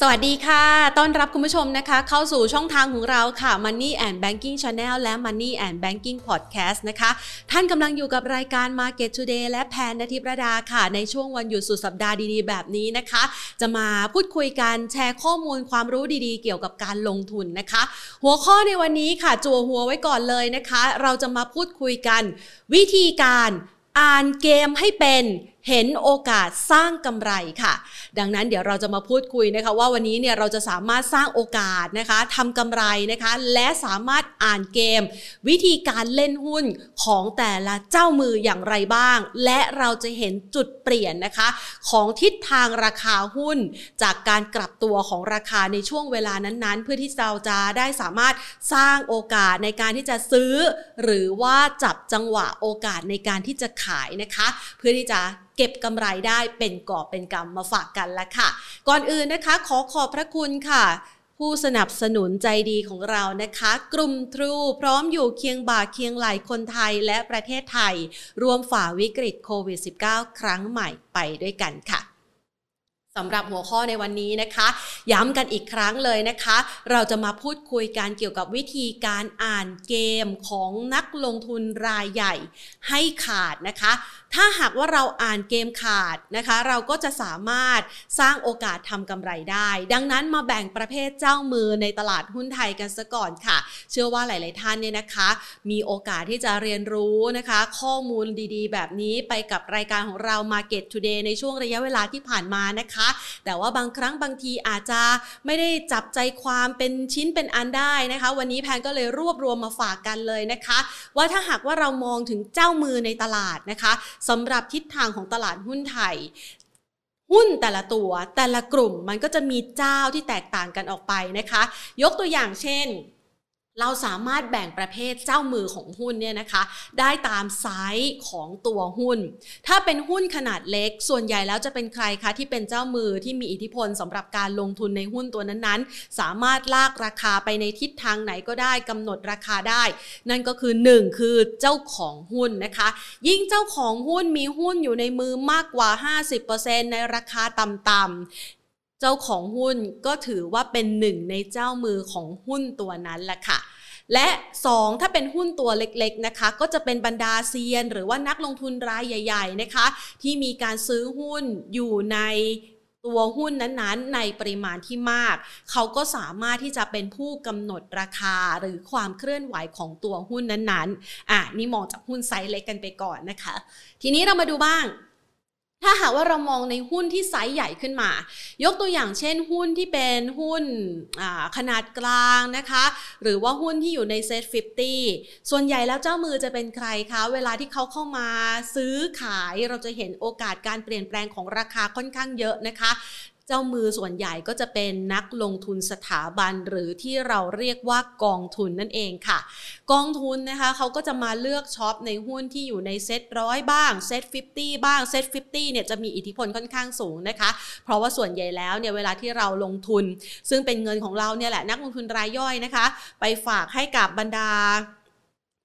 สวัสดีค่ะ ต้อนรับคุณผู้ชมนะคะ เข้าสู่ช่องทางของเราค่ะ Money and Banking Channel และ Money and Banking Podcast นะคะ ท่านกำลังอยู่กับรายการ Market Today และแพนนทิประดาค่ะ ในช่วงวันหยุดสุดสัปดาห์ดีๆ แบบนี้นะคะ จะมาพูดคุยกันแชร์ข้อมูลความรู้ดีๆ เกี่ยวกับการลงทุนนะคะ หัวข้อในวันนี้ค่ะ จัวหัวไว้ก่อนเลยนะคะ เราจะมาพูดคุยกัน วิธีการอ่านเกมให้เป็น เห็นโอกาสสร้างกำไรค่ะ ดังนั้นเดี๋ยวเราจะมาพูดคุยนะคะ ว่าวันนี้เนี่ยเราจะสามารถสร้างโอกาสนะคะทำกำไรนะคะ และสามารถอ่านเกม วิธีการเล่นหุ้นของแต่ละเจ้ามืออย่างไรบ้าง และเราจะเห็นจุดเปลี่ยนนะคะ ของทิศทางราคาหุ้น จากการกลับตัวของราคาในช่วงเวลานั้นๆ เพื่อที่เราจะได้สามารถสร้างโอกาสในการที่จะซื้อ หรือว่าจับจังหวะโอกาสในการที่จะขายนะคะ เพื่อที่จะเก็บกำไรได้เป็นกอบเป็นกำมาฝากกันละค่ะ ก่อนอื่นนะคะ ขอขอบพระคุณค่ะผู้สนับสนุนใจดีของเรานะคะ กลุ่มทรูพร้อมอยู่เคียงบ่าเคียงไหลคนไทยและประเทศไทย รวมฝ่าวิกฤตโควิด -19 ครั้งใหม่ไปด้วยกันค่ะ สำหรับหัวข้อในวันนี้นะคะ ย้ำกันอีกครั้งเลยนะคะ เราจะมาพูดคุยกันเกี่ยวกับวิธีการอ่านเกมของนักลงทุนรายใหญ่ให้ขาดนะคะ ถ้าหากว่าเราอ่านเกมขาดนะคะ เราก็จะสามารถสร้างโอกาสทำกำไรได้ ดังนั้นมาแบ่งประเภทเจ้ามือในตลาดหุ้นไทยกันซะก่อนค่ะ เชื่อว่าหลาย ๆ ท่านเนี่ยนะคะ มีโอกาสที่จะเรียนรู้นะคะ ข้อมูลดี ๆ แบบนี้ไปกับรายการของเรา Market Today ในช่วงระยะเวลาที่ผ่านมานะคะแต่ว่าบางครั้งบางทีอาจจะไม่ได้จับใจความเป็นชิ้นเป็นอันได้นะคะ วันนี้แพนก็เลยรวบรวมมาฝากกันเลยนะคะ ว่าถ้าหากว่าเรามองถึงเจ้ามือในตลาดนะคะสำหรับทิศทางของตลาดหุ้นไทยหุ้นแต่ละตัวแต่ละกลุ่มมันก็จะมีเจ้าที่แตกต่างกันออกไปนะคะ ยกตัวอย่างเช่น เราสามารถแบ่งประเภทเจ้ามือของหุ้นเนี่ยนะคะ ได้ตามไซส์ของตัวหุ้น ถ้าเป็นหุ้นขนาดเล็ก ส่วนใหญ่แล้วจะเป็นใครคะที่เป็นเจ้ามือที่มีอิทธิพลสำหรับการลงทุนในหุ้นตัวนั้นๆ สามารถลากราคาไปในทิศทางไหนก็ได้กำหนดราคาได้ นั่นก็คือ 1 คือเจ้าของหุ้นนะคะ ยิ่งเจ้าของหุ้นมีหุ้นอยู่ในมือมากกว่า 50%ในราคาต่ำ เจ้าของหุ้นก็ถือว่าเป็นหนึ่งในเจ้ามือของหุ้นตัวนั้นแหละค่ะ และ 2 ถ้าเป็นหุ้นตัวเล็กๆนะคะ ก็จะเป็นบรรดาเซียน หรือว่านักลงทุนรายใหญ่ ๆนะคะ ที่มีการซื้อหุ้นอยู่ในตัวหุ้นนั้นๆ ในปริมาณที่มาก เขาก็สามารถที่จะเป็นผู้กำหนดราคาหรือความเคลื่อนไหวของตัวหุ้นนั้นๆ อะนี่มองจากหุ้นไซส์เล็กกันไปก่อนนะคะ ทีนี้เรามาดูบ้าง ถ้าหากว่าเรามองในหุ้นที่ไซส์ใหญ่ขึ้นมา ยกตัวอย่างเช่นหุ้นที่เป็นหุ้นขนาดกลางนะคะ หรือว่าหุ้นที่อยู่ใน SET50 ส่วนใหญ่แล้วเจ้ามือจะเป็นใครคะ เวลาที่เขาเข้ามาซื้อขายเราจะเห็นโอกาสการเปลี่ยนแปลงของราคาค่อนข้างเยอะนะคะ เจ้ามือส่วนใหญ่ก็จะเป็นนักลงทุนสถาบันหรือที่เราเรียกว่ากองทุนนั่นเองค่ะ กองทุนนะคะเขาก็จะมาเลือกช็อปในหุ้นที่อยู่ในเซ็ตร้อยบ้าง SET fifty บ้าง SET fifty เนี่ยจะมีอิทธิพลค่อนข้างสูงนะคะ เพราะว่าส่วนใหญ่แล้วเนี่ยเวลาที่เราลงทุน ซึ่งเป็นเงินของเราเนี่ยแหละนักลงทุนรายย่อยนะคะ ไปฝากให้กับบรรดา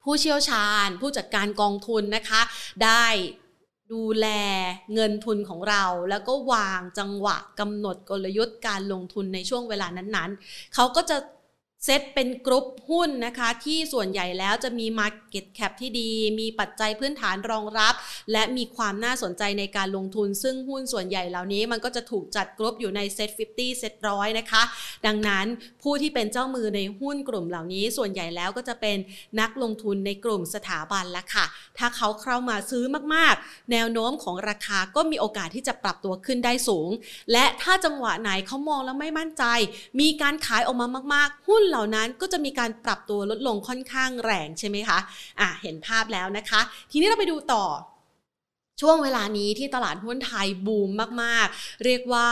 ผู้เชี่ยวชาญ ผู้จัดการกองทุนนะคะ ได้ ดูแลเงินทุนของเรา แล้วก็วางจังหวะกำหนดกลยุทธ์การลงทุนในช่วงเวลานั้นๆ เขาก็จะ เซตเป็นกรุ๊ปหุ้นนะคะ ที่ส่วนใหญ่แล้วจะมี Market Cap ที่ดี มีปัจจัยพื้นฐานรองรับ และมีความน่าสนใจในการลงทุน ซึ่งหุ้นส่วนใหญ่เหล่านี้มันก็จะถูกจัดกรุ๊ปอยู่ในเซต50เซตร้อยนะคะ ดังนั้นผู้ที่เป็นเจ้ามือในหุ้นกลุ่มเหล่านี้ ส่วนใหญ่แล้วก็จะเป็นนักลงทุนในกลุ่มสถาบันละค่ะ ถ้าเขาเข้ามาซื้อมากๆ แนวโน้มของราคาก็มีโอกาสที่จะปรับตัวขึ้นได้สูง และถ้าจังหวะไหนเขามองแล้วไม่มั่นใจ มีการขายออกมามาก ๆ หุ้นเหล่านั้นก็จะมีการปรับตัวลดลงค่อนข้างแรงใช่ไหมคะอะเห็นภาพแล้วนะคะ ทีนี้เราไปดูต่อ ช่วงเวลานี้ที่ตลาดหุ้นไทยบูมมากๆ เรียกว่า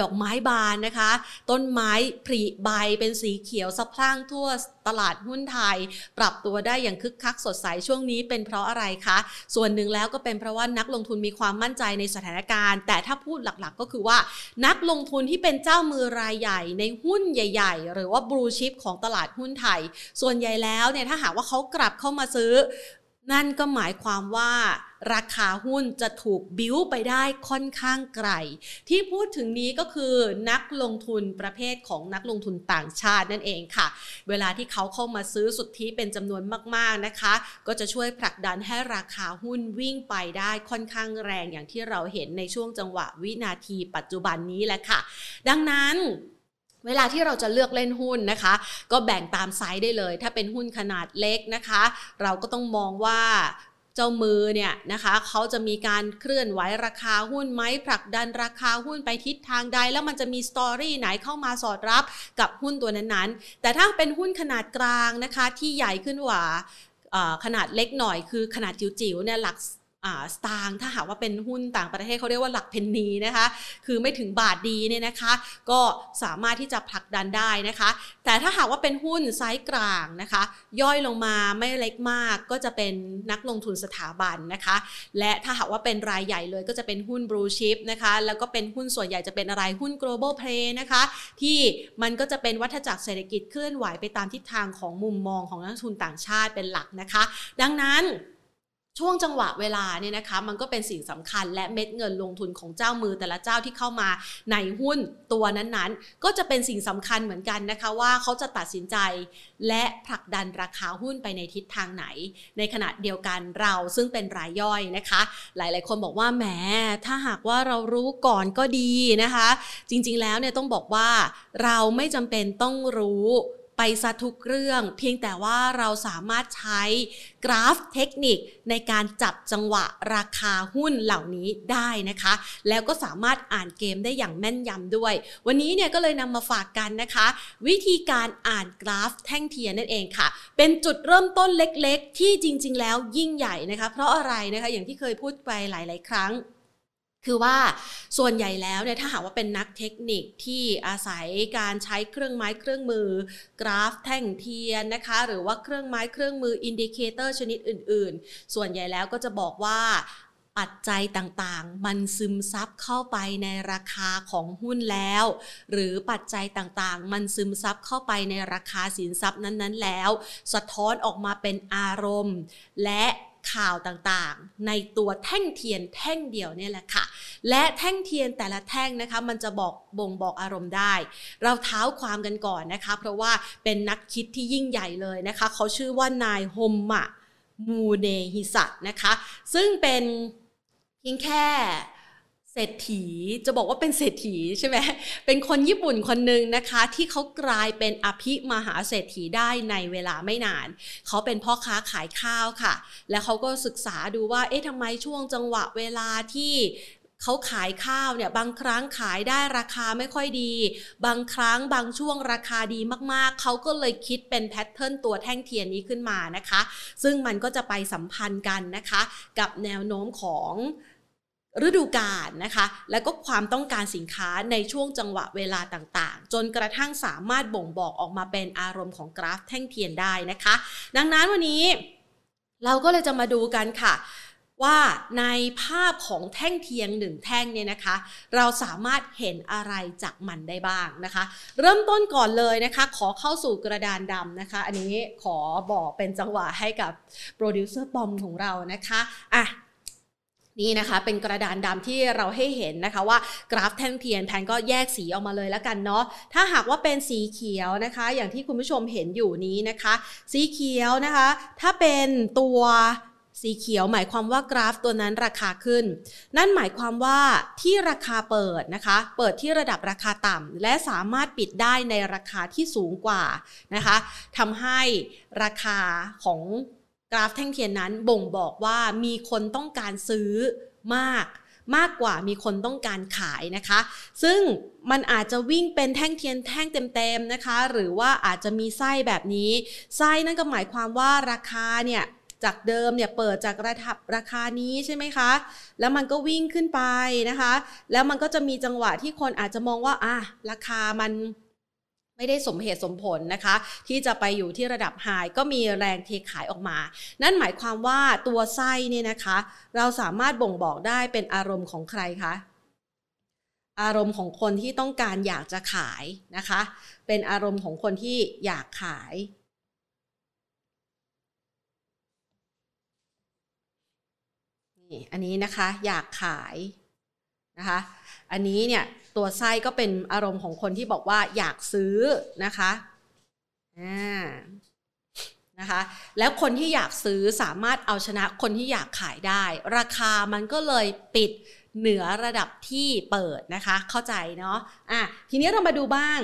ดอกไม้บานนะคะ ต้นไม้ผลิใบเป็นสีเขียวสะพรั่งทั่วตลาดหุ้นไทย ปรับตัวได้อย่างคึกคักสดใสช่วงนี้เป็นเพราะอะไรคะ ส่วนหนึ่งแล้วก็เป็นเพราะว่านักลงทุนมีความมั่นใจในสถานการณ์ แต่ถ้าพูดหลักๆ ก็คือว่า นักลงทุนที่เป็นเจ้ามือรายใหญ่ในหุ้นใหญ่ ๆ หรือว่าบลูชิพของตลาดหุ้นไทย ส่วนใหญ่แล้วเนี่ยถ้าหากว่าเขากลับเข้ามาซื้อ นั่นก็หมายความว่าราคาหุ้นจะถูกบิ้วไปได้ค่อนข้างไกล ที่พูดถึงนี้ก็คือนักลงทุนประเภทของนักลงทุนต่างชาตินั่นเองค่ะ เวลาที่เขาเข้ามาซื้อสุทธิเป็นจำนวนมากๆนะคะ ก็จะช่วยผลักดันให้ราคาหุ้นวิ่งไปได้ค่อนข้างแรงอย่างที่เราเห็นในช่วงจังหวะวินาทีปัจจุบันนี้แหละค่ะ ดังนั้น เวลาที่เราจะเลือกเล่นหุ้นนะคะ ก็แบ่งตามไซส์ได้เลย ถ้าเป็นหุ้นขนาดเล็กนะคะ เราก็ต้องมองว่าเจ้ามือเนี่ยนะคะเขาจะมีการเคลื่อนไหวราคาหุ้นไหมผลักดันราคาหุ้นไปทิศทางใด แล้วมันจะมี story ไหนเข้ามาสอดรับกับหุ้นตัวนั้นๆ แต่ถ้าเป็นหุ้นขนาดกลางนะคะที่ใหญ่ขึ้นกว่าขนาดเล็กหน่อยคือขนาดจิ๋วๆเนี่ยหลัก สตางค์ถ้าหากว่าเป็นหุ้นต่างประเทศเขาเรียกว่าหลัก penny นะคะ คือไม่ถึงบาทดีเนี่ยนะคะ ก็สามารถที่จะผลักดันได้นะคะ แต่ถ้าหากว่าเป็นหุ้นไซส์กลางนะคะ ย่อยลงมาไม่เล็กมากก็จะเป็นนักลงทุนสถาบันนะคะ และถ้าหากว่าเป็นรายใหญ่เลยก็จะเป็นหุ้นบลูชิพนะคะแล้วก็เป็นหุ้นส่วนใหญ่จะเป็นอะไรหุ้น global play นะคะ ที่มันก็จะเป็นวัฏจักรเศรษฐกิจเคลื่อนไหวไปตามทิศทางของมุมมองของนักทุนต่างชาติเป็นหลักนะคะ ดังนั้น ช่วงจังหวะเวลาเนี่ยนะคะมันก็เป็นสิ่งสำคัญและเม็ดเงินลงทุนของเจ้ามือแต่ละเจ้าที่เข้ามาในหุ้นตัวนั้นๆ ก็จะเป็นสิ่งสำคัญเหมือนกันนะคะว่าเขาจะตัดสินใจ และผลักดันราคาหุ้นไปในทิศทางไหน ในขณะเดียวกันเราซึ่งเป็นรายย่อยนะคะ หลายๆ คนบอกว่าแหมถ้าหากว่าเรารู้ก่อนก็ดีนะคะ จริงๆแล้วเนี่ยต้องบอกว่าเราไม่จำเป็นต้องรู้ ไปซะทุกเรื่อง เพียงแต่ว่าเราสามารถใช้กราฟเทคนิคในการจับจังหวะราคาหุ้นเหล่านี้ได้นะคะ แล้วก็สามารถอ่านเกมได้อย่างแม่นยำด้วย วันนี้เนี่ยก็เลยนำมาฝากกันนะคะ วิธีการอ่านกราฟแท่งเทียนนั่นเองค่ะ เป็นจุดเริ่มต้นเล็กๆ ที่จริง ๆ แล้วยิ่งใหญ่นะคะ เพราะอะไรนะคะอย่างที่เคยพูดไปหลาย ๆ ครั้ง คือว่าส่วนใหญ่แล้วเนี่ยถ้าหากว่าเป็นนักเทคนิคที่อาศัยการใช้เครื่องไม้เครื่องมือ กราฟแท่งเทียนนะคะ หรือว่าเครื่องไม้เครื่องมือ indicator ชนิดอื่น ๆ ส่วนใหญ่แล้วก็จะบอกว่าปัจจัยต่างๆ มันซึมซับเข้าไปในราคาของหุ้นแล้ว หรือปัจจัยต่างๆ มันซึมซับเข้าไปในราคาสินทรัพย์นั้นๆ แล้ว สะท้อนออกมาเป็นอารมณ์ และ ข่าวต่างๆ ในตัวแท่งเทียนแท่งเดียวเนี่ยแหละค่ะ และแท่งเทียนแต่ละแท่งนะคะ มันจะบอกบ่งบอกอารมณ์ได้ เราเท้าความกันก่อนนะคะ เพราะว่าเป็นนักคิดที่ยิ่งใหญ่เลยนะคะ เขาชื่อว่านายโฮมมะมูเนฮิสัตนะคะ ซึ่งเป็นเพียงแค่ เศรษฐีจะบอกว่าเป็นเศรษฐีใช่ไหมเป็นคนญี่ปุ่นคนหนึ่งนะคะ ที่เขากลายเป็นอภิมหาเศรษฐีได้ในเวลาไม่นาน เขาเป็นพ่อค้าขายข้าวค่ะ แล้วเขาก็ศึกษาดูว่า เอ๊ะทำไมช่วงจังหวะเวลาที่เขาขายข้าวเนี่ยบางครั้งขายได้ราคาไม่ค่อยดี บางครั้งบางช่วงราคาดีมากๆ เขาก็เลยคิดเป็นแพทเทิร์นตัวแท่งเทียนนี้ขึ้นมานะคะ ซึ่งมันก็จะไปสัมพันธ์กันนะคะ กับแนวโน้มของ ฤดูกาลนะคะ แล้วก็ความต้องการสินค้าในช่วงจังหวะเวลาต่างๆ จนกระทั่งสามารถบ่งบอกออกมาเป็นอารมณ์ของกราฟแท่งเทียนได้นะคะ ดังนั้นวันนี้เราก็เลยจะมาดูกันค่ะว่าในภาพของแท่งเทียนหนึ่งแท่งเนี่ยนะคะ เราสามารถเห็นอะไรจากมันได้บ้างนะคะ เริ่มต้นก่อนเลยนะคะ ขอเข้าสู่กระดานดำนะคะ อันนี้ขอบอกเป็นจังหวะให้กับโปรดิวเซอร์ปอมของเรานะคะอะ นี่นะคะเป็นกระดานดำที่เราให้เห็นนะคะว่ากราฟแท่งเทียนแพนก็แยกสีออกมาเลยแล้วกันเนาะถ้าหากว่าเป็นสีเขียวนะคะ อย่างที่คุณผู้ชมเห็นอยู่นี้นะคะ สีเขียวนะคะ ถ้าเป็นตัวสีเขียวหมายความว่ากราฟตัวนั้นราคาขึ้น นั่นหมายความว่าที่ราคาเปิดนะคะ เปิดที่ระดับราคาต่ำและสามารถปิดได้ในราคาที่สูงกว่านะคะทำให้ราคาของ กราฟแท่งเทียนนั้นบ่งบอกว่ามีคนต้องการซื้อมากมากกว่ามีคนต้องการขายนะคะ ซึ่งมันอาจจะวิ่งเป็นแท่งเทียนแท่งเต็มๆนะคะ หรือว่าอาจจะมีไส้แบบนี้ ไส้นั่นก็หมายความว่าราคาเนี่ยจากเดิมเนี่ยเปิดจากระดับราคานี้ใช่ไหมคะ แล้วมันก็วิ่งขึ้นไปนะคะ แล้วมันก็จะมีจังหวะที่คนอาจจะมองว่าอะราคามัน ไม่ได้สมเหตุสมผลนะคะ ที่จะไปอยู่ที่ระดับไฮก็มีแรงเทขายออกมา นั่นหมายความว่าตัวไส้เนี่ยนะคะ เราสามารถบ่งบอกได้เป็นอารมณ์ของใครคะอารมณ์ของคนที่ต้องการอยากจะขายนะคะ เป็นอารมณ์ของคนที่อยากขายนี่อันนี้นะคะอยากขายนะคะ อันนี้เนี่ย ตัวไส้ก็เป็นอารมณ์ของคนที่บอกว่าอยากซื้อนะคะอ่านะคะ แล้วคนที่อยากซื้อสามารถเอาชนะคนที่อยากขายได้ ราคามันก็เลยปิดเหนือระดับที่เปิดนะคะ เข้าใจเนาะอะทีนี้เรามาดูบ้าง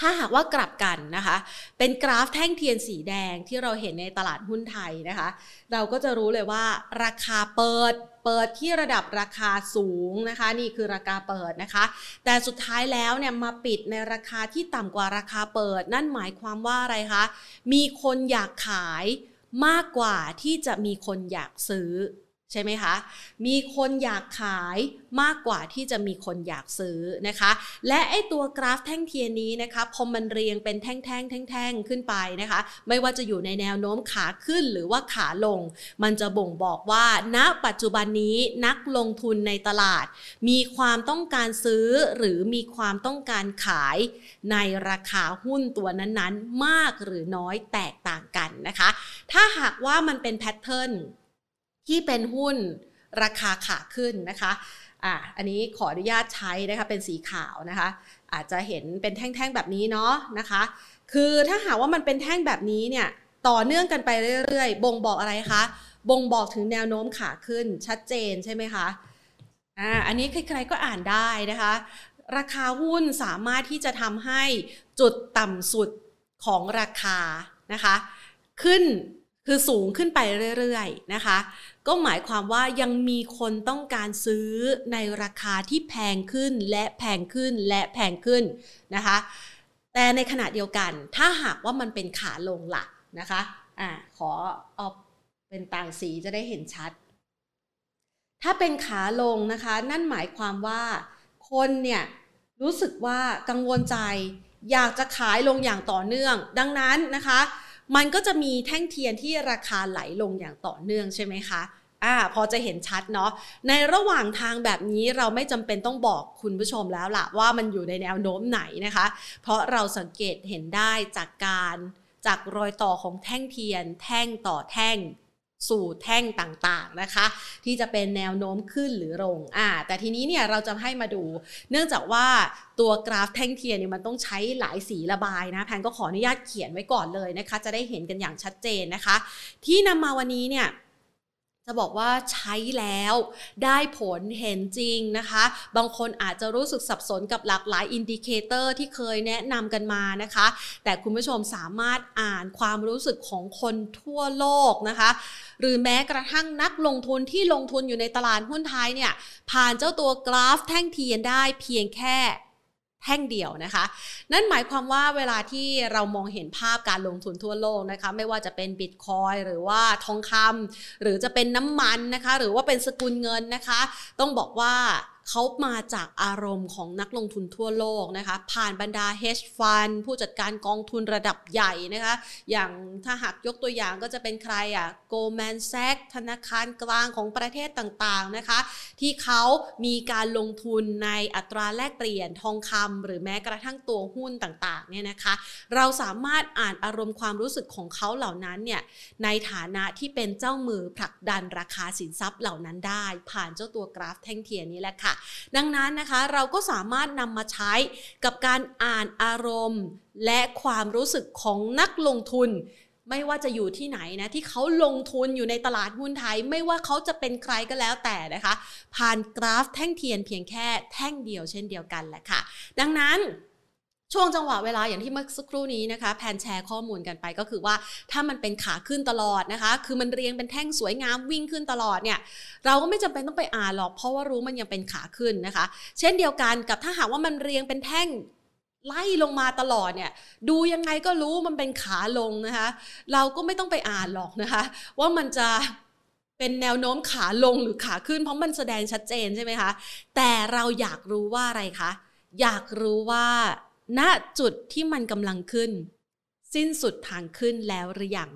ถ้าหากว่ากลับกันนะคะ เป็นกราฟแท่งเทียนสีแดงที่เราเห็นในตลาดหุ้นไทยนะคะ เราก็จะรู้เลยว่าราคาเปิด เปิดที่ระดับราคาสูงนะคะ นี่คือราคาเปิดนะคะ แต่สุดท้ายแล้วเนี่ยมาปิดในราคาที่ต่ำกว่าราคาเปิด นั่นหมายความว่าอะไรคะ มีคนอยากขายมากกว่าที่จะมีคนอยากซื้อ ใช่ไหมคะ มีคนอยากขายมากกว่าที่จะมีคนอยากซื้อนะคะ และไอตัวกราฟแท่งเทียนนี้นะคะ พอมันเรียงเป็นแท่งแท่งแท่งแท่งขึ้นไปนะคะ ไม่ว่าจะอยู่ในแนวโน้มขาขึ้นหรือว่าขาลง มันจะบ่งบอกว่า ณ ปัจจุบันนี้นักลงทุนในตลาด มีความต้องการซื้อหรือมีความต้องการขายในราคาหุ้นตัวนั้นๆ มากหรือน้อยแตกต่างกันนะคะ ถ้าหากว่ามันเป็นแพทเทิร์น ที่เป็นหุ้นราคาขาขึ้นนะคะอะอันนี้ขออนุญาตใช้นะคะเป็นสีขาวนะคะ อาจจะเห็นเป็นแท่งๆแบบนี้เนาะนะคะ คือถ้าหากว่ามันเป็นแท่งแบบนี้เนี่ยต่อเนื่องกันไปเรื่อยๆ บ่งบอกอะไรคะ บ่งบอกถึงแนวโน้มขาขึ้นชัดเจนใช่ไหมคะอ่าอันนี้ใครๆก็อ่านได้นะคะ ราคาหุ้นสามารถที่จะทำให้จุดต่ำสุดของราคานะคะ ขึ้น คือสูงขึ้นไปเรื่อยๆนะคะ ก็หมายความว่ายังมีคนต้องการซื้อในราคาที่แพงขึ้นและแพงขึ้นและแพงขึ้นนะคะ แต่ในขณะเดียวกัน ถ้าหากว่ามันเป็นขาลงหลักนะคะอ่าขอเอาเป็นต่างสีจะได้เห็นชัด ถ้าเป็นขาลงนะคะ นั่นหมายความว่าคนเนี่ยรู้สึกว่ากังวลใจอยากจะขายลงอย่างต่อเนื่อง ดังนั้นนะคะ มันก็จะมีแท่งเทียนที่ราคาไหลลงอย่างต่อเนื่องใช่ไหมคะอ่าพอจะเห็นชัดเนาะในระหว่างทางแบบนี้เราไม่จำเป็นต้องบอกคุณผู้ชมแล้วล่ะ ว่ามันอยู่ในแนวโน้มไหนนะคะ เพราะเราสังเกตเห็นได้จากการจากรอยต่อของแท่งเทียน แท่งต่อแท่ง สู่แท่งต่างๆนะคะ ที่จะเป็นแนวโน้มขึ้นหรือลงอ่าแต่ทีนี้เนี่ยเราจะให้มาดู เนื่องจากว่าตัวกราฟแท่งเทียนเนี่ยมันต้องใช้หลายสีระบายนะแพนก็ขออนุญาตเขียนไว้ก่อนเลยนะคะ จะได้เห็นกันอย่างชัดเจนนะคะ ที่นำมาวันนี้เนี่ย จะบอกว่าใช้แล้วได้ผลเห็นจริงนะคะ บางคนอาจจะรู้สึกสับสนกับหลากหลาย indicator ที่เคยแนะนำกันมานะคะ แต่คุณผู้ชมสามารถอ่านความรู้สึกของคนทั่วโลกนะคะ หรือแม้กระทั่งนักลงทุนที่ลงทุนอยู่ในตลาดหุ้นไทยเนี่ย ผ่านเจ้าตัวกราฟแท่งเทียนได้เพียงแค่ แท่งเดียวนะคะ นั่นหมายความว่าเวลาที่เรามองเห็นภาพการลงทุนทั่วโลกนะคะ ไม่ว่าจะเป็นบิตคอยหรือว่าทองคำหรือจะเป็นน้ำมันนะคะ หรือว่าเป็นสกุลเงินนะคะ ต้องบอกว่า เขามาจากอารมณ์ของนักลงทุนทั่วโลกนะคะ ผ่านบรรดา hedge fund ผู้จัดการกองทุนระดับใหญ่นะคะ อย่างถ้าหากยกตัวอย่างก็จะเป็นใครอะ Goldman Sachs ธนาคารกลางของประเทศต่างๆนะคะ ที่เขามีการลงทุนในอัตราแลกเปลี่ยนทองคำหรือแม้กระทั่งตัวหุ้นต่างๆเนี่ยนะคะ เราสามารถอ่านอารมณ์ความรู้สึกของเขาเหล่านั้นเนี่ยในฐานะที่เป็นเจ้ามือผลักดันราคาสินทรัพย์เหล่านั้นได้ ผ่านเจ้าตัวกราฟแท่งเทียนนี้แหละค่ะดังนั้นนะคะเราก็สามารถนำมาใช้กับการอ่านอารมณ์ และความรู้สึกของนักลงทุน ไม่ว่าจะอยู่ที่ไหนนะที่เขาลงทุนอยู่ในตลาดหุ้นไทย ไม่ว่าเขาจะเป็นใครก็แล้วแต่นะคะ ผ่านกราฟแท่งเทียนเพียงแค่แท่งเดียวเช่นเดียวกันแหละค่ะ ดังนั้น ช่วงจังหวะเวลาอย่างที่เมื่อสักครู่นี้นะคะแผนแชร์ข้อมูลกันไปก็คือว่าถ้ามันเป็นขาขึ้นตลอดนะคะ คือมันเรียงเป็นแท่งสวยงามวิ่งขึ้นตลอดเนี่ยเราก็ไม่จำเป็นต้องไปอ่านหรอกเพราะว่ารู้มันยังเป็นขาขึ้นนะคะ เช่นเดียวกันกับถ้าหากว่ามันเรียงเป็นแท่งไล่ลงมาตลอดเนี่ยดูยังไงก็รู้มันเป็นขาลงนะคะ เราก็ไม่ต้องไปอ่านหรอกนะคะ ว่ามันจะเป็นแนวโน้มขาลงหรือขาขึ้น เพราะมันแสดงชัดเจนใช่ไหมคะแต่เราอยากรู้ว่าอะไรคะอยากรู้ว่า ณจุดที่มันกำลังขึ้น สิ้นสุดทางขึ้นแล้วหรือยัง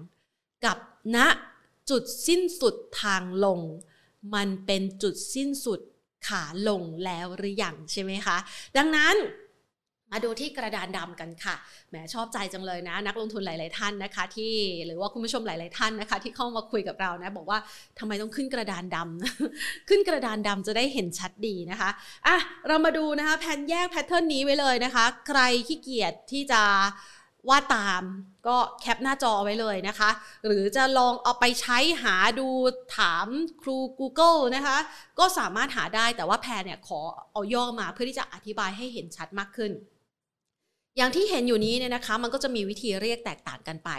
กับณจุดสิ้นสุดทางลง มันเป็นจุดสิ้นสุดขาลงแล้วหรือยังใช่ไหมคะ ดังนั้น มาดูที่กระดานดำกันค่ะ แหมชอบใจจังเลยนะ นักลงทุนหลาย ๆ ท่านนะคะที่หรือว่าคุณผู้ชมหลาย ๆ ท่านนะคะ ที่เข้ามาคุยกับเรานะ บอกว่าทำไมต้องขึ้นกระดานดำขึ้นกระดานดำจะได้เห็นชัดดีนะคะอะเรามาดูนะคะแผนแยกแพทเทิร์นนี้ไว้เลยนะคะ ใครขี้เกียจที่จะวาดตามก็แคปหน้าจอไว้เลยนะคะ หรือจะลองเอาไปใช้หาดูถามครู Google นะคะ ก็สามารถหาได้แต่ว่าแพรเนี่ยขอเอาย่อมาเพื่อที่จะอธิบายให้เห็นชัดมากขึ้น อย่างที่เห็นอยู่นี้เนี่ยนะคะ มันก็จะมีวิธีเรียกแตกต่างกันไป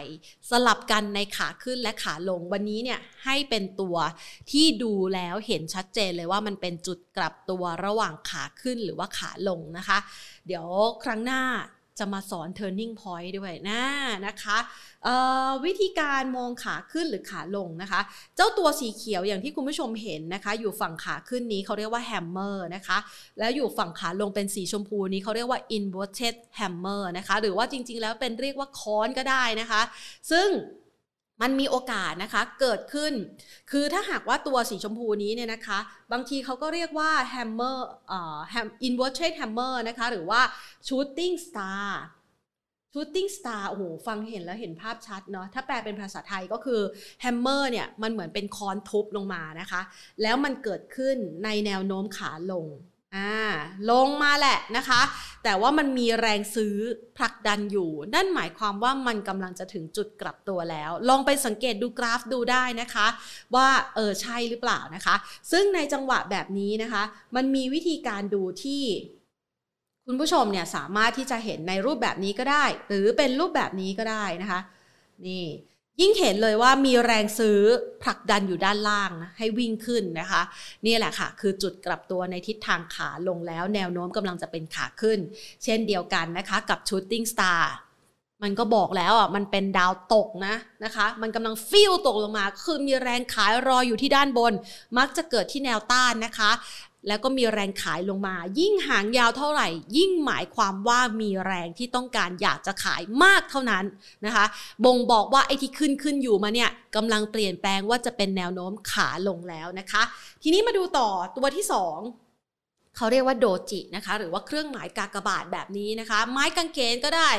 สลับกันในขาขึ้นและขาลงวันนี้เนี่ยให้เป็นตัวที่ดูแล้วเห็นชัดเจนเลยว่ามันเป็นจุดกลับตัวระหว่างขาขึ้นหรือว่าขาลงนะคะ เดี๋ยวครั้งหน้า จะมาสอน turning point ด้วยนะนะคะวิธีการมองขาขึ้นหรือขาลงนะคะ เจ้าตัวสีเขียวอย่างที่คุณผู้ชมเห็นนะคะ อยู่ฝั่งขาขึ้นนี้เขาเรียกว่าแฮมเมอร์นะคะ แล้วอยู่ฝั่งขาลงเป็นสีชมพูนี้เขาเรียกว่า inverted hammer นะคะ หรือว่าจริงๆ แล้วเป็นเรียกว่าค้อนก็ได้นะคะ ซึ่ง มันมีโอกาสนะคะเกิดขึ้น คือถ้าหากว่าตัวสีชมพูนี้เนี่ยนะคะ บางทีเขาก็เรียกว่า hammer เอ่อ inverted hammer นะคะ หรือว่า shooting star shooting star โอ้โห ฟังเห็นแล้วเห็นภาพชัดเนาะ ถ้าแปลเป็นภาษาไทยก็คือ hammer เนี่ย มันเหมือนเป็นค้อนทุบลงมานะคะ แล้วมันเกิดขึ้นในแนวโน้มขาลง อ่าลงมาแหละนะคะ แต่ว่ามันมีแรงซื้อผลักดันอยู่ นั่นหมายความว่ามันกำลังจะถึงจุดกลับตัวแล้ว ลองไปสังเกตดูกราฟดูได้นะคะ ว่าเออใช่หรือเปล่านะคะ ซึ่งในจังหวะแบบนี้นะคะ มันมีวิธีการดูที่คุณผู้ชมเนี่ยสามารถที่จะเห็นในรูปแบบนี้ก็ได้ หรือเป็นรูปแบบนี้ก็ได้นะคะ นี่ ยิ่งเห็นเลยว่ามีแรงซื้อผลักดันอยู่ด้านล่างนะให้วิ่งขึ้นนะคะ นี่แหละค่ะ คือจุดกลับตัวในทิศทางขาลงแล้วแนวโน้มกำลังจะเป็นขาขึ้น เช่นเดียวกันนะคะกับ Shooting Star มันก็บอกแล้วอะมันเป็นดาวตกนะนะคะ มันกำลังฟิวตกลงมา คือมีแรงขายรออยู่ที่ด้านบน มักจะเกิดที่แนวต้านนะคะ แล้วก็มีแรงขายลงมา ยิ่งหางยาวเท่าไหร่ ยิ่งหมายความว่ามีแรงที่ต้องการอยากจะขายมากเท่านั้นนะคะ บ่งบอกว่าไอ้ที่ขึ้นขึ้นอยู่มาเนี่ยกำลังเปลี่ยนแปลงว่าจะเป็นแนวโน้มขาลงแล้วนะคะ ทีนี้มาดูต่อตัวที่ 2เขาเรียกว่าโดจินะคะ หรือว่าเครื่องหมายกากบาทแบบนี้นะคะ ไม้กางเขนก็ได้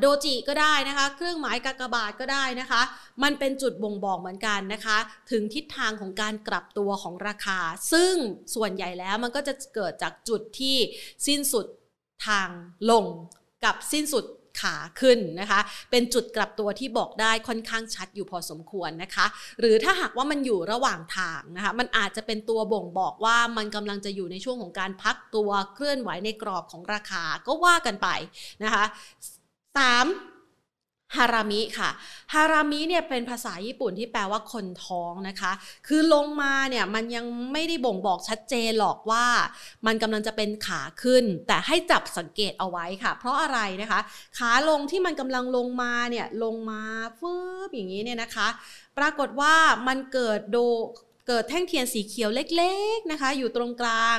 โดจิก็ได้นะคะ เครื่องหมายกากบาทก็ได้นะคะ มันเป็นจุดบ่งบอกเหมือนกันนะคะ ถึงทิศทางของการกลับตัวของราคา ซึ่งส่วนใหญ่แล้วมันก็จะเกิดจากจุดที่สิ้นสุดทางลงกับสิ้นสุดขาขึ้นนะคะ เป็นจุดกลับตัวที่บอกได้ค่อนข้างชัดอยู่พอสมควรนะคะ หรือถ้าหากว่ามันอยู่ระหว่างทางนะคะ มันอาจจะเป็นตัวบ่งบอกว่ามันกำลังจะอยู่ในช่วงของการพักตัวเคลื่อนไหวในกรอบของราคาก็ว่ากันไปนะคะ 3. ฮารามิค่ะ ฮารามิเนี่ยเป็นภาษาญี่ปุ่นที่แปลว่าคนท้องนะคะ คือลงมาเนี่ยมันยังไม่ได้บ่งบอกชัดเจนหรอกว่า มันกำลังจะเป็นขาขึ้น แต่ให้จับสังเกตเอาไว้ค่ะ เพราะอะไรนะคะ ขาลงที่มันกำลังลงมาเนี่ยลงมาฟืบอย่างนี้เนี่ยนะคะ ปรากฏว่ามันเกิดโด เกิดแท่งเทียนสีเขียวเล็กๆนะคะ อยู่ตรงกลาง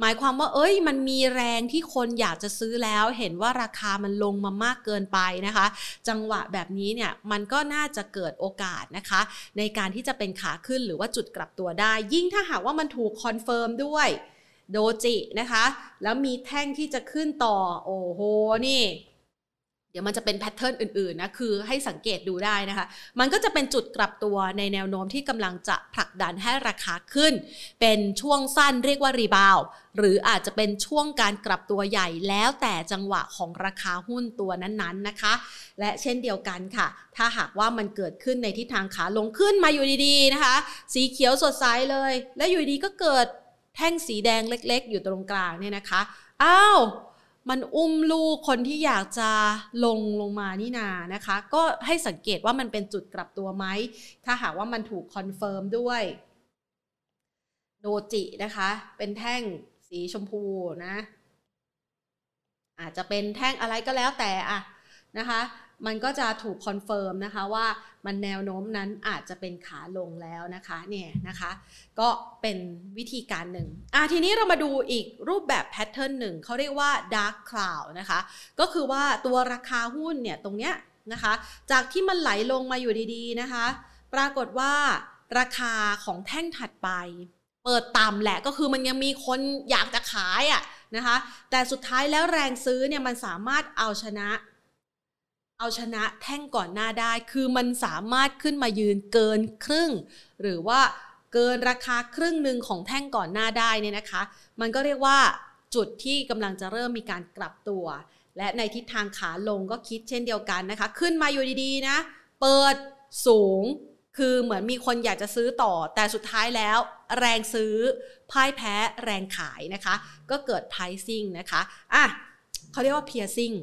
หมายความว่าเอ้ย มันมีแรงที่คนอยากจะซื้อแล้ว เห็นว่าราคามันลงมามากเกินไปนะคะ จังหวะแบบนี้เนี่ยมันก็น่าจะเกิดโอกาสนะคะ ในการที่จะเป็นขาขึ้นหรือว่าจุดกลับตัวได้ ยิ่งถ้าหากว่ามันถูก confirm ด้วย doji นะคะ แล้วมีแท่งที่จะขึ้นต่อ โอ้โห นี่ เดี๋ยวมันจะเป็น pattern อื่นๆนะคือให้สังเกตดูได้นะคะ มันก็จะเป็นจุดกลับตัวในแนวโน้มที่กำลังจะผลักดันให้ราคาขึ้น เป็นช่วงสั้นเรียกว่ารีบาวหรืออาจจะเป็นช่วงการกลับตัวใหญ่แล้วแต่จังหวะของราคาหุ้นตัวนั้นๆนะคะ และเช่นเดียวกันค่ะ ถ้าหากว่ามันเกิดขึ้นในทิศทางขาลงขึ้นมาอยู่ดีๆนะคะ สีเขียวสดใสเลย และอยู่ดีก็เกิดแท่งสีแดงเล็ก ๆ อยู่ตรงกลางเนี่ยนะคะอ้าว มันอุ้มลูกคนที่อยากจะลงลงมานี่นานะคะ ก็ให้สังเกตว่ามันเป็นจุดกลับตัวไหม ถ้าหากว่ามันถูก confirm ด้วย doji นะคะ เป็นแท่งสีชมพูนะ อาจจะเป็นแท่งอะไรก็แล้วแต่อะนะคะ มันก็จะถูก confirm นะคะว่ามันแนวโน้มนั้นอาจจะเป็นขาลงแล้วนะคะเนี่ยนะคะก็เป็นวิธีการหนึ่งอะทีนี้เรามาดูอีกรูปแบบ pattern หนึ่งเขาเรียกว่า dark cloud นะคะก็คือว่าตัวราคาหุ้นเนี่ยตรงเนี้ยนะคะจากที่มันไหลลงมาอยู่ดีๆนะคะ ปรากฏว่าราคาของแท่งถัดไปเปิดต่ำแหละก็คือมันยังมีคนอยากจะขายอะ่ะนะคะ แต่สุดท้ายแล้วแรงซื้อเนี่ยมันสามารถเอาชนะ เอาชนะแท่งก่อนหน้าได้ คือมันสามารถขึ้นมายืนเกินครึ่ง หรือว่าเกินราคาครึ่งหนึ่งของแท่งก่อนหน้าได้เนี่ยนะคะ มันก็เรียกว่าจุดที่กำลังจะเริ่มมีการกลับตัว และในทิศทางขาลงก็คิดเช่นเดียวกันนะคะ ขึ้นมาอยู่ดีๆนะ เปิดสูง คือเหมือนมีคนอยากจะซื้อต่อ แต่สุดท้ายแล้ว แรงซื้อพ่ายแพ้แรงขายนะคะ ก็เกิด pricing นะคะ อะเขาเรียกว่า piercing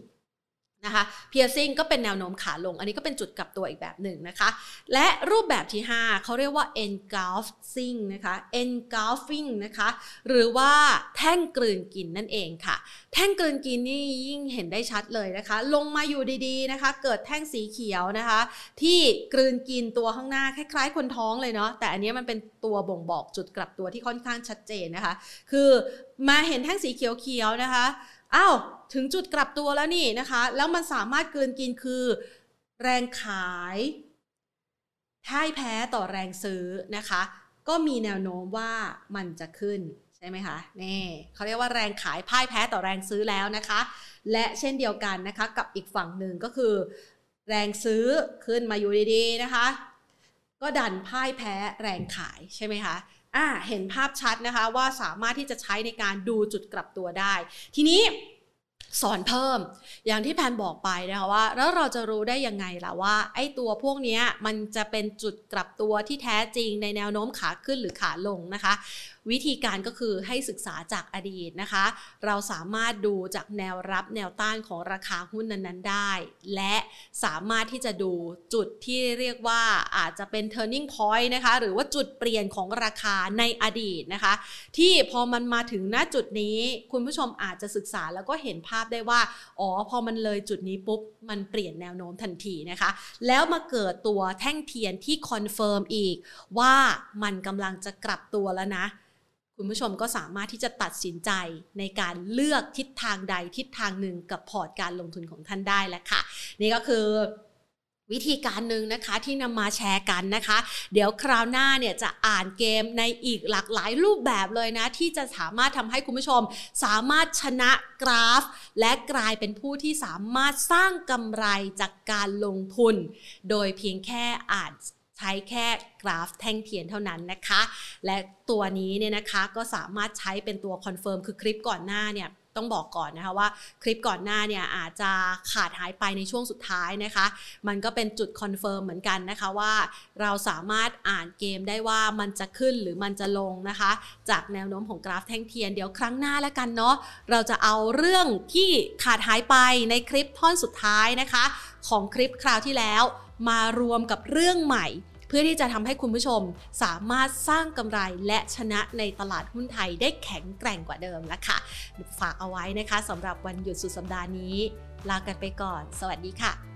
นะคะ piercing ก็เป็นแนวโน้มขาลง อันนี้ก็เป็นจุดกลับตัวอีกแบบหนึ่งนะคะ และรูปแบบที่ 5 เขาเรียกว่า engulfing นะคะ engulfing นะคะ หรือว่าแท่งกลืนกินนั่นเองค่ะ แท่งกลืนกินนี่ยิ่งเห็นได้ชัดเลยนะคะ ลงมาอยู่ดีๆนะคะ เกิดแท่งสีเขียวนะคะ ที่กลืนกินตัวข้างหน้าคล้ายๆ คนท้องเลยเนาะแต่อันนี้มันเป็นตัวบ่งบอกจุดกลับตัวที่ค่อนข้างชัดเจนนะคะ คือมาเห็นแท่งสีเขียวๆนะคะ อ้าวถึงจุดกลับตัวแล้วนี่นะคะ แล้วมันสามารถเกลืนกินคือ แรงขายพ่ายแพ้ต่อแรงซื้อนะคะ ก็มีแนวโน้มว่ามันจะขึ้นใช่ไหมคะนี่เขาเรียกว่าแรงขายพ่ายแพ้ต่อแรงซื้อแล้วนะคะ และเช่นเดียวกันนะคะ กับอีกฝั่งหนึ่งก็คือ แรงซื้อขึ้นมาอยู่ดีๆนะคะ ก็ดันพ่ายแพ้แรงขายใช่ไหมคะ อ่าเห็นภาพชัดนะคะว่าสามารถที่จะใช้ในการดูจุดกลับตัวได้ ทีนี้สอนเพิ่ม อย่างที่แพนบอกไปนะคะว่า แล้วเราจะรู้ได้ยังไงล่ะว่า ไอ้ตัวพวกนี้มันจะเป็นจุดกลับตัวที่แท้จริงในแนวโน้มขาขึ้นหรือขาลงนะคะ วิธีการก็คือให้ศึกษาจากอดีตนะคะ เราสามารถดูจากแนวรับแนวต้านของราคาหุ้นนั้นๆได้ และสามารถที่จะดูจุดที่เรียกว่าอาจจะเป็น turning point นะคะ หรือว่าจุดเปลี่ยนของราคาในอดีตนะคะ ที่พอมันมาถึงณจุดนี้ คุณผู้ชมอาจจะศึกษาแล้วก็เห็นภาพได้ว่า อ๋อ พอมันเลยจุดนี้ปุ๊บ มันเปลี่ยนแนวโน้มทันทีนะคะ แล้วมาเกิดตัวแท่งเทียนที่ confirm อีกว่ามันกำลังจะกลับตัวแล้วนะ คุณผู้ชมก็สามารถที่จะตัดสินใจในการเลือกทิศทางใดทิศทางหนึ่งกับพอร์ตการลงทุนของท่านได้แล้วค่ะ นี่ก็คือวิธีการหนึ่งนะคะที่นำมาแชร์กันนะคะ เดี๋ยวคราวหน้าเนี่ยจะอ่านเกมในอีกหลากหลายรูปแบบเลยนะ ที่จะสามารถทำให้คุณผู้ชม สามารถชนะกราฟ และกลายเป็นผู้ที่สามารถสร้างกำไรจากการลงทุน โดยเพียงแค่อ่าน ใช้แค่กราฟแท่งเทียนเท่านั้นนะคะ และตัวนี้เนี่ยนะคะก็สามารถใช้เป็นตัว confirm คือคลิปก่อนหน้าเนี่ยต้องบอกก่อนนะคะว่าคลิปก่อนหน้าเนี่ยอาจจะขาดหายไปในช่วงสุดท้ายนะคะ มันก็เป็นจุด confirm เหมือนกันนะคะว่าเราสามารถอ่านเกมได้ว่ามันจะขึ้นหรือมันจะลงนะคะ จากแนวโน้มของกราฟแท่งเทียนเดี๋ยวครั้งหน้าแล้วกันเนาะเราจะเอาเรื่องที่ขาดหายไปในคลิปท่อนสุดท้ายนะคะ ของคลิปคราวที่แล้ว มารวมกับเรื่องใหม่ เพื่อที่จะทำให้คุณผู้ชมสามารถสร้างกำไรและชนะในตลาดหุ้นไทยได้แข็งแกร่งกว่าเดิมแล้วค่ะฝากเอาไว้นะคะสำหรับวันหยุดสุดสัปดาห์นี้ ลากันไปก่อน สวัสดีค่ะ